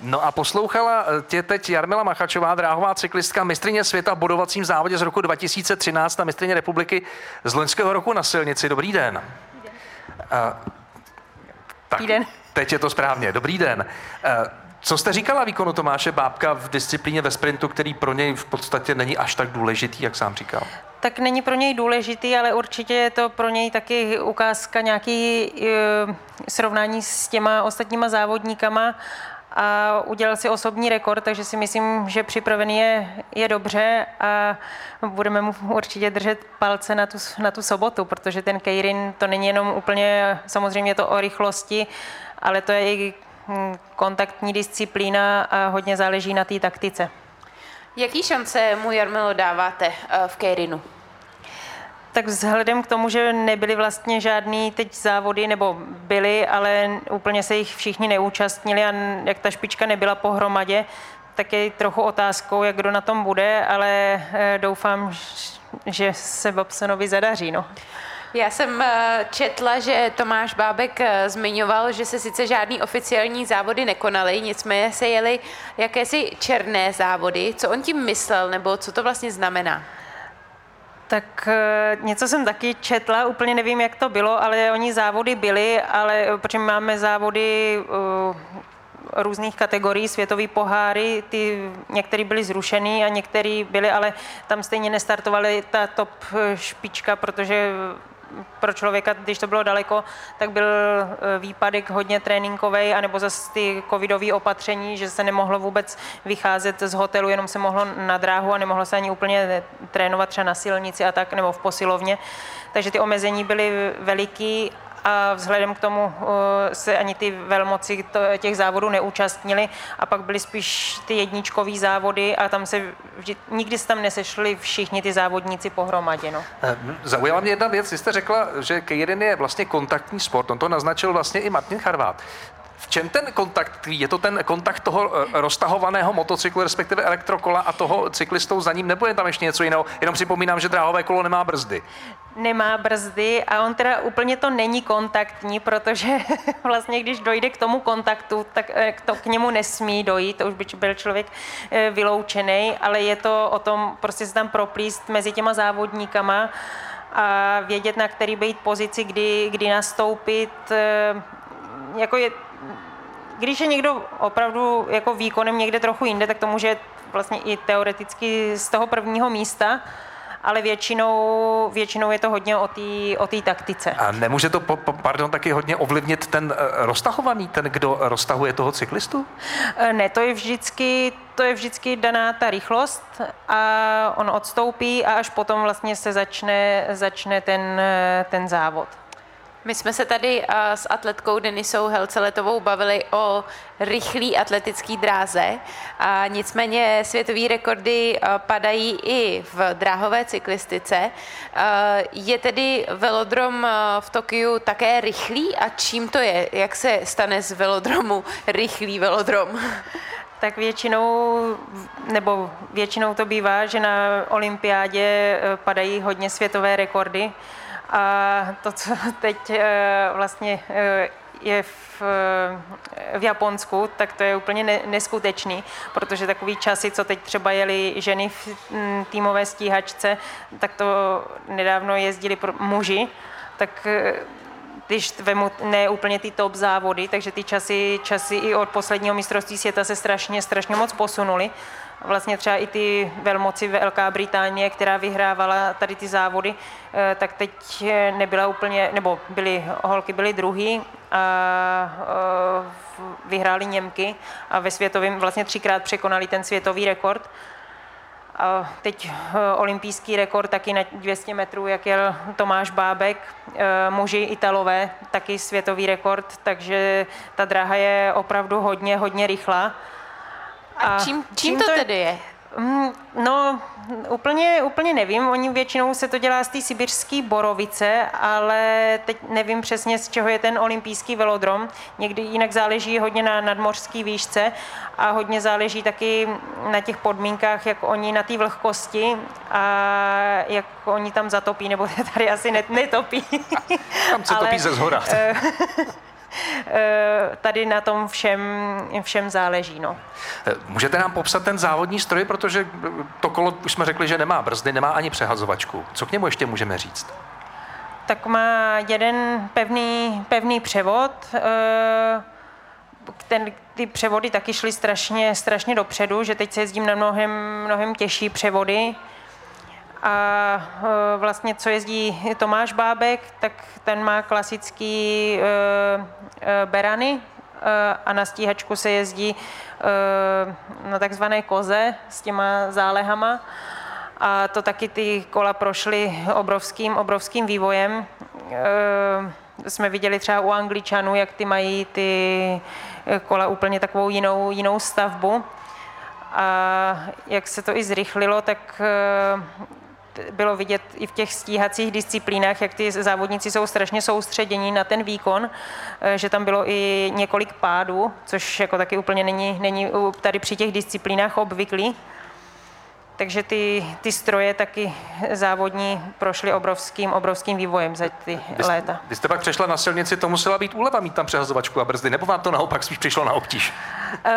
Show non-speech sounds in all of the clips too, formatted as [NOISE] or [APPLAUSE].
No a poslouchala eh, tě teď Jarmila Machačová, dráhová cyklistka, mistrině světa v bodovacím závodě z roku 2013 a mistrině republiky z loňského roku na silnici. Dobrý den. Dobrý den. Uh, tak. Teď je to správně. Dobrý den. Uh, co jste říkala výkonu Tomáše Bábka v disciplíně ve sprintu, který pro něj v podstatě není až tak důležitý, jak sám říkal? Tak není pro něj důležitý, ale určitě je to pro něj taky ukázka nějaký e, srovnání s těma ostatníma závodníkama a udělal si osobní rekord, takže si myslím, že připravený je, je dobře a budeme mu určitě držet palce na tu, na tu sobotu, protože ten Keirin to není jenom úplně, samozřejmě to o rychlosti, ale to je i hm, kontaktní disciplína a hodně záleží na té taktice. Jaký šance mu Jarmilo dáváte eh, v Keirinu? Tak vzhledem k tomu, že nebyly vlastně žádný teď závody, nebo byly, ale úplně se jich všichni neúčastnili a jak ta špička nebyla pohromadě, tak je trochu otázkou, jak kdo na tom bude, ale eh, doufám, že se Bobsonovi zadaří. No. Já jsem eh, četla, že Tomáš Bábek eh, zmiňoval, že se sice žádný oficiální závody nekonaly, nicméně se jeli jakési černé závody. Co on tím myslel, nebo co to vlastně znamená? Tak eh, něco jsem taky četla, úplně nevím, jak to bylo, ale oni závody byly, ale protože máme závody uh, různých kategorií, světový poháry, ty některé byly zrušený a některé byly, ale tam stejně nestartovaly ta top špička, protože pro člověka, když to bylo daleko, tak byl e, výpadek hodně tréninkový, anebo zase ty covidové opatření, že se nemohlo vůbec vycházet z hotelu, jenom se mohlo na dráhu a nemohlo se ani úplně trénovat třeba na silnici a tak, nebo v posilovně. Takže ty omezení byly veliký a vzhledem k tomu uh, se ani ty velmoci těch závodů neúčastnili a pak byly spíš ty jedničkové závody a tam se vždy, nikdy se tam nesešli všichni ty závodníci pohromadě. No. Eh, zaujala mě jedna věc, jste řekla, že K1 je vlastně kontaktní sport, on to naznačil vlastně i Martin Charvát. V čem ten kontakt tkví? Je to ten kontakt toho eh, roztahovaného motocyklu, respektive elektrokola a toho cyklistou za ním, nebo je tam ještě něco jiného? Jenom připomínám, že dráhové kolo nemá brzdy. Nemá brzdy a on teda úplně to není kontaktní, protože [LAUGHS] vlastně když dojde k tomu kontaktu, tak eh, to k němu nesmí dojít, to už by byl člověk eh, vyloučený, ale je to o tom prostě se tam proplíst mezi těma závodníkama a vědět, na který být pozici, kdy, kdy nastoupit, jako je, když je někdo opravdu jako výkonem někde trochu jinde, tak to může vlastně i teoreticky z toho prvního místa, ale většinou, většinou je to hodně o té o tý taktice. A nemůže to, pardon, taky hodně ovlivnit ten eh, roztahovaný, ten, kdo roztahuje toho cyklistu? Eh, ne, to je vždycky, to je vždycky daná ta rychlost a on odstoupí a až potom vlastně se začne, začne ten, eh, ten závod. My jsme se tady uh, s atletkou Denisou Helceletovou bavili o rychlý atletický dráze. A nicméně světové rekordy uh, padají i v dráhové cyklistice. Uh, je tedy velodrom v Tokiu také rychlý a čím to je? Jak se stane z velodromu rychlý velodrom? [LAUGHS] Tak většinou, nebo většinou to bývá, že na olympiádě padají hodně světové rekordy. A to, co teď eh, vlastně eh, je v, v Japonsku, tak to je úplně ne, neskutečný, protože takový časy, co teď třeba jeli ženy v mm, týmové stíhačce, tak to nedávno jezdili pro muži, tak eh, když vemu ne úplně ty top závody, takže ty časy, časy i od posledního mistrovství světa se strašně, strašně moc posunuly vlastně třeba i ty velmoci Velká Británie, která vyhrávala tady ty závody, eh, tak teď nebyla úplně, nebo byly, holky byly druhý a eh, vyhráli Němky a ve světovém vlastně třikrát překonali ten světový rekord. A teď eh, olympijský rekord taky na 200 metrů, jak jel Tomáš Bábek, muži Italové, taky světový rekord, takže ta dráha je opravdu hodně, hodně rychlá. A čím, čím, čím to, to tedy je? Mm, no, úplně, úplně nevím. Oni většinou se to dělá z té sibirské borovice, ale teď nevím přesně, z čeho je ten olympijský velodrom. Někdy jinak záleží hodně na nadmořské výšce a hodně záleží taky na těch podmínkách, jak oni na té vlhkosti a jak oni tam zatopí, nebo [LAUGHS] tady asi netopí. Tam se ale, topí ze zhora. Eh, tady na tom všem, všem záleží. No. Můžete nám popsat ten závodní stroj, protože to kolo, už jsme řekli, že nemá brzdy, nemá ani přehazovačku. Co k němu ještě můžeme říct? Tak má jeden pevný, pevný převod, ten, ty převody taky šly strašně, strašně dopředu, že teď se jezdím na mnohem, mnohem těžší převody. A e, vlastně, co jezdí Tomáš Bábek, tak ten má klasický e, e, berany a na stíhačku se jezdí na takzvané koze s těma zálehama. A to taky ty kola prošly obrovským, obrovským vývojem jsme viděli třeba u Angličanů, jak ty mají ty kola úplně takovou jinou, jinou stavbu. A jak se to i zrychlilo, tak bylo vidět i v těch stíhacích disciplínách, jak ty závodníci jsou strašně soustředění na ten výkon, eh, že tam bylo i několik pádů, což jako taky úplně není, není tady při těch disciplínách obvyklý. Takže ty, ty stroje taky závodní prošly obrovským, obrovským vývojem za ty když, léta. Když jste pak přešla na silnici, to musela být úleva mít tam přehazovačku a brzdy, nebo vám to naopak spíš přišlo na obtíž? Uh,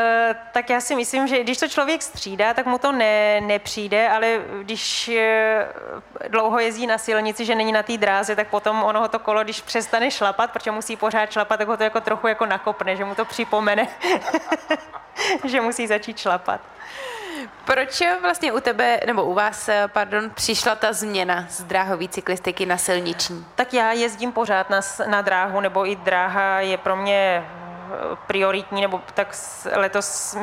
tak já si myslím, že když to člověk střídá, tak mu to ne, nepřijde, ale když uh, dlouho jezdí na silnici, že není na té dráze, tak potom ono to kolo, když přestane šlapat, protože musí pořád šlapat, tak ho to jako trochu jako nakopne, že mu to připomene, [LAUGHS] že musí začít šlapat. Proč vlastně u tebe, nebo u vás, pardon, přišla ta změna z dráhové cyklistiky na silniční? Tak já jezdím pořád na, na dráhu, nebo i dráha je pro mě eh, prioritní, nebo tak letos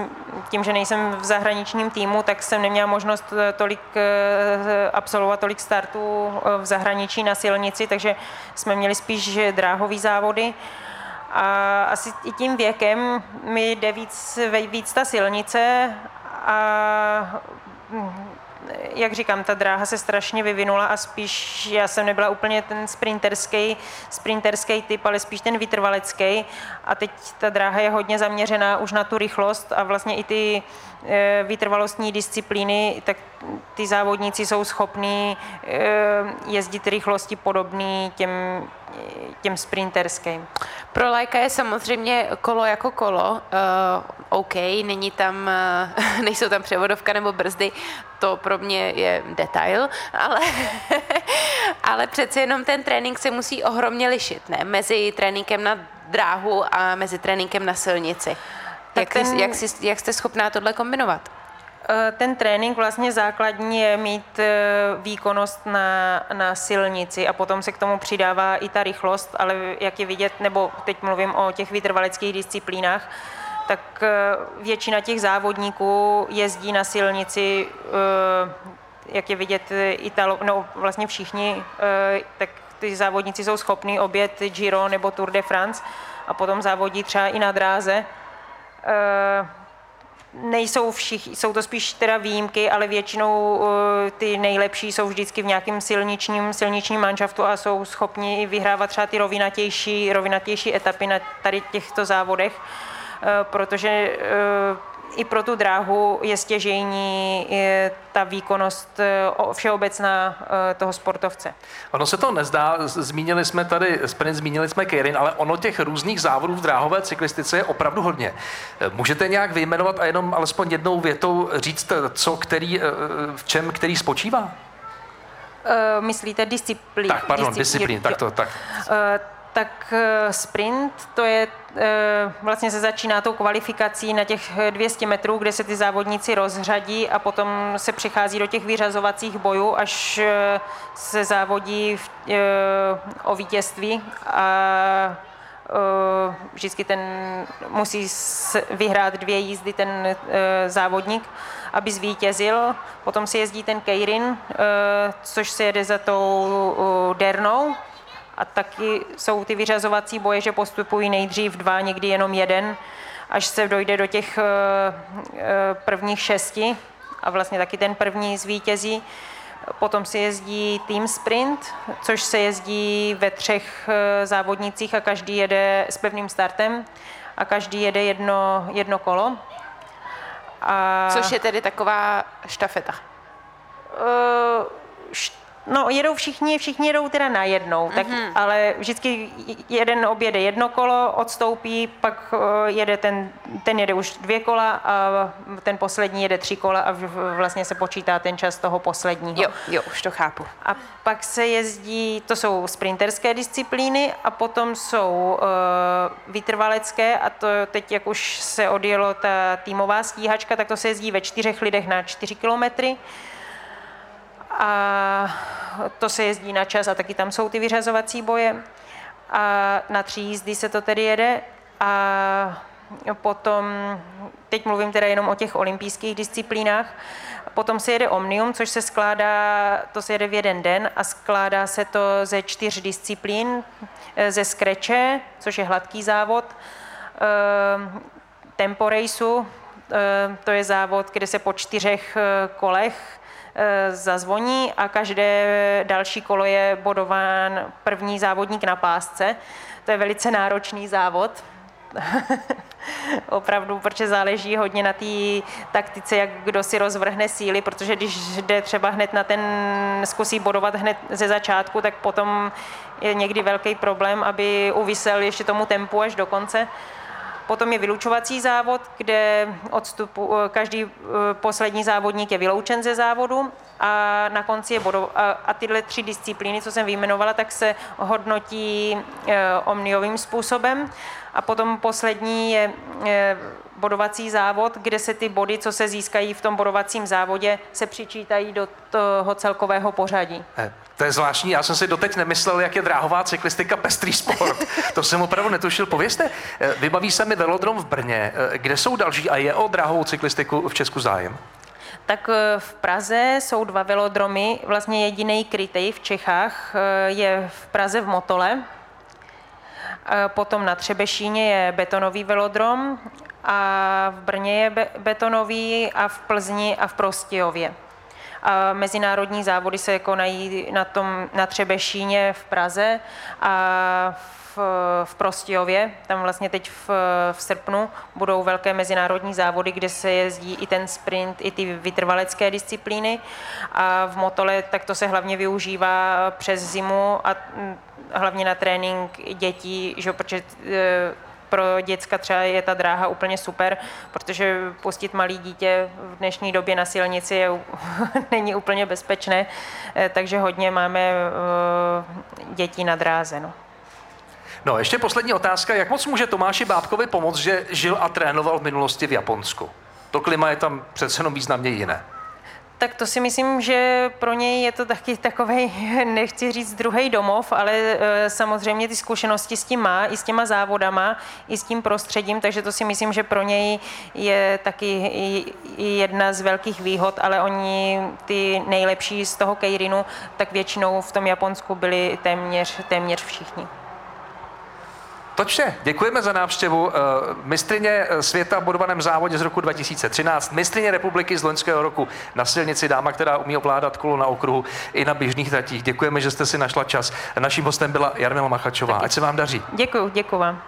tím, že nejsem v zahraničním týmu, tak jsem neměla možnost eh, tolik eh, absolvovat tolik startů v zahraničí na silnici, takže jsme měli spíš dráhové závody. A asi i tím věkem mi jde víc, víc ta silnice a jak říkám, ta dráha se strašně vyvinula a spíš já jsem nebyla úplně ten sprinterský, sprinterský typ, ale spíš ten vytrvalecký a teď ta dráha je hodně zaměřená už na tu rychlost a vlastně i ty e, vytrvalostní disciplíny, tak ty závodníci jsou schopní e, jezdit rychlosti podobný těm, těm sprinterským. Pro lajka je samozřejmě kolo jako kolo. Uh, OK, není tam, uh, [LAUGHS] nejsou tam převodovka nebo brzdy, to pro mě je detail, ale, [LAUGHS] ale přece jenom ten trénink se musí ohromně lišit, ne? Mezi tréninkem na dráhu a mezi tréninkem na silnici. Jak, ten... jak, jsi, jak jste schopná tohle kombinovat? Eh, ten trénink vlastně základní je mít eh, výkonnost na, na silnici a potom se k tomu přidává i ta rychlost, ale jak je vidět, nebo teď mluvím o těch vytrvaleckých disciplínách, tak eh, většina těch závodníků jezdí na silnici, jak je vidět, Italo, no vlastně všichni, tak ty závodníci jsou schopní obět Giro nebo Tour de France a potom závodí třeba i na dráze nejsou všichni, jsou to spíš teda výjimky, ale většinou uh, ty nejlepší jsou vždycky v nějakém silničním, silničním manšaftu a jsou schopni vyhrávat třeba ty rovinatější, rovinatější etapy na tady těchto závodech, uh, protože uh, i pro tu dráhu je stěžejní je ta výkonnost eh, všeobecná eh, toho sportovce. Ono se to nezdá, zmínili jsme tady sprint, zmínili jsme Keirin, ale ono těch různých závodů v dráhové cyklistice je opravdu hodně. Eh, můžete nějak vyjmenovat a jenom alespoň jednou větou říct, co který, v čem který spočívá? Uh, myslíte disciplín? Tak, pardon, disciplín, tak to, tak. Uh, tak sprint to je Eh, vlastně se začíná tou kvalifikací na těch 200 metrů, kde se ty závodníci rozřadí a potom se přichází do těch vyřazovacích bojů, až eh, se závodí v, eh, o vítězství a vždycky ten musí vyhrát dvě jízdy ten závodník, aby zvítězil. Potom se jezdí ten Keirin, což se jede za tou dernou, a taky jsou ty vyřazovací boje, že postupují nejdřív dva, někdy jenom jeden, až se dojde do těch eh, eh, prvních šesti a vlastně taky ten první zvítězí. Potom se jezdí team sprint, což se jezdí ve třech eh, závodnicích a každý jede s pevným startem a každý jede jedno, jedno kolo. A... Což je tedy taková štafeta? Uh, No, jedou všichni, všichni jedou teda najednou, tak, mm-hmm. ale vždycky jeden objede jedno kolo, odstoupí, pak eh, jede ten, ten jede už dvě kola a ten poslední jede tři kola a vlastně se počítá ten čas toho posledního. Jo, jo, už to chápu. A pak se jezdí, to jsou sprinterské disciplíny a potom jsou uh, vytrvalecké a to teď, jak už se odjelo ta týmová stíhačka, tak to se jezdí ve čtyřech lidech na čtyři kilometry a to se jezdí na čas a taky tam jsou ty vyřazovací boje. A na tři jízdy se to tedy jede a potom, teď mluvím teda jenom o těch olympijských disciplínách, potom se jede Omnium, což se skládá, to se jede v jeden den a skládá se to ze čtyř disciplín, ze skreče, což je hladký závod, ehm, tempo raceu, ehm, to je závod, kde se po čtyřech eh, kolech Eh, zazvoní a každé další kolo je bodován první závodník na pásce. To je velice náročný závod. [LAUGHS] Opravdu, protože záleží hodně na té taktice, jak kdo si rozvrhne síly, protože když jde třeba hned na ten, zkusí bodovat hned ze začátku, tak potom je někdy velký problém, aby uvisel ještě tomu tempu až do konce. Potom je vylučovací závod, kde odstupu, eh, každý eh, poslední závodník je vyloučen ze závodu a na konci je bodov, a, tyhle tři disciplíny, co jsem vyjmenovala, tak se hodnotí e, omniovým způsobem. A potom poslední je bodovací závod, kde se ty body, co se získají v tom bodovacím závodě, se přičítají do toho celkového pořadí. To je zvláštní, já jsem si doteď nemyslel, jak je dráhová cyklistika pestrý sport. [LAUGHS] To jsem opravdu netušil. Povězte, vybaví se mi velodrom v Brně. Kde jsou další a je o dráhovou cyklistiku v Česku zájem? Tak eh, v Praze jsou dva velodromy. Vlastně jediný krytej v Čechách eh, je v Praze v Motole. Potom na Třebešíně je betonový velodrom a v Brně je betonový a v Plzni a v Prostějově. A mezinárodní závody se konají na, tom, na Třebešíně v Praze a v v Prostějově. Tam vlastně teď v, v srpnu budou velké mezinárodní závody, kde se jezdí i ten sprint, i ty vytrvalecké disciplíny. A v Motole tak to se hlavně využívá přes zimu a mm, hlavně na trénink dětí, že, protože e, pro děcka třeba je ta dráha úplně super, protože pustit malý dítě v dnešní době na silnici je, [LAUGHS] není úplně bezpečné, e, takže hodně máme e, dětí na dráze. No. No, ještě poslední otázka. Jak moc může Tomáši Bábkovi pomoct, že žil a trénoval v minulosti v Japonsku? To klima je tam přece jenom významně jiné. Tak to si myslím, že pro něj je to taky takový, [LAUGHS] nechci říct druhý domov, ale e, samozřejmě ty zkušenosti s tím má, i s těma závodama, i s tím prostředím, takže to si myslím, že pro něj je taky jedna z velkých výhod, ale oni ty nejlepší z toho Keirinu, tak většinou v tom Japonsku byli téměř, téměř všichni. Točně, děkujeme za návštěvu. Eh, mistrině eh, světa v bodovaném závodě z roku 2013, mistrině republiky z loňského roku na silnici dáma, která umí ovládat kolo na okruhu i na běžných tratích. Děkujeme, že jste si našla čas. Naším hostem byla Jarmila Machačová. Ať se vám daří. Děkuji, děkuji vám.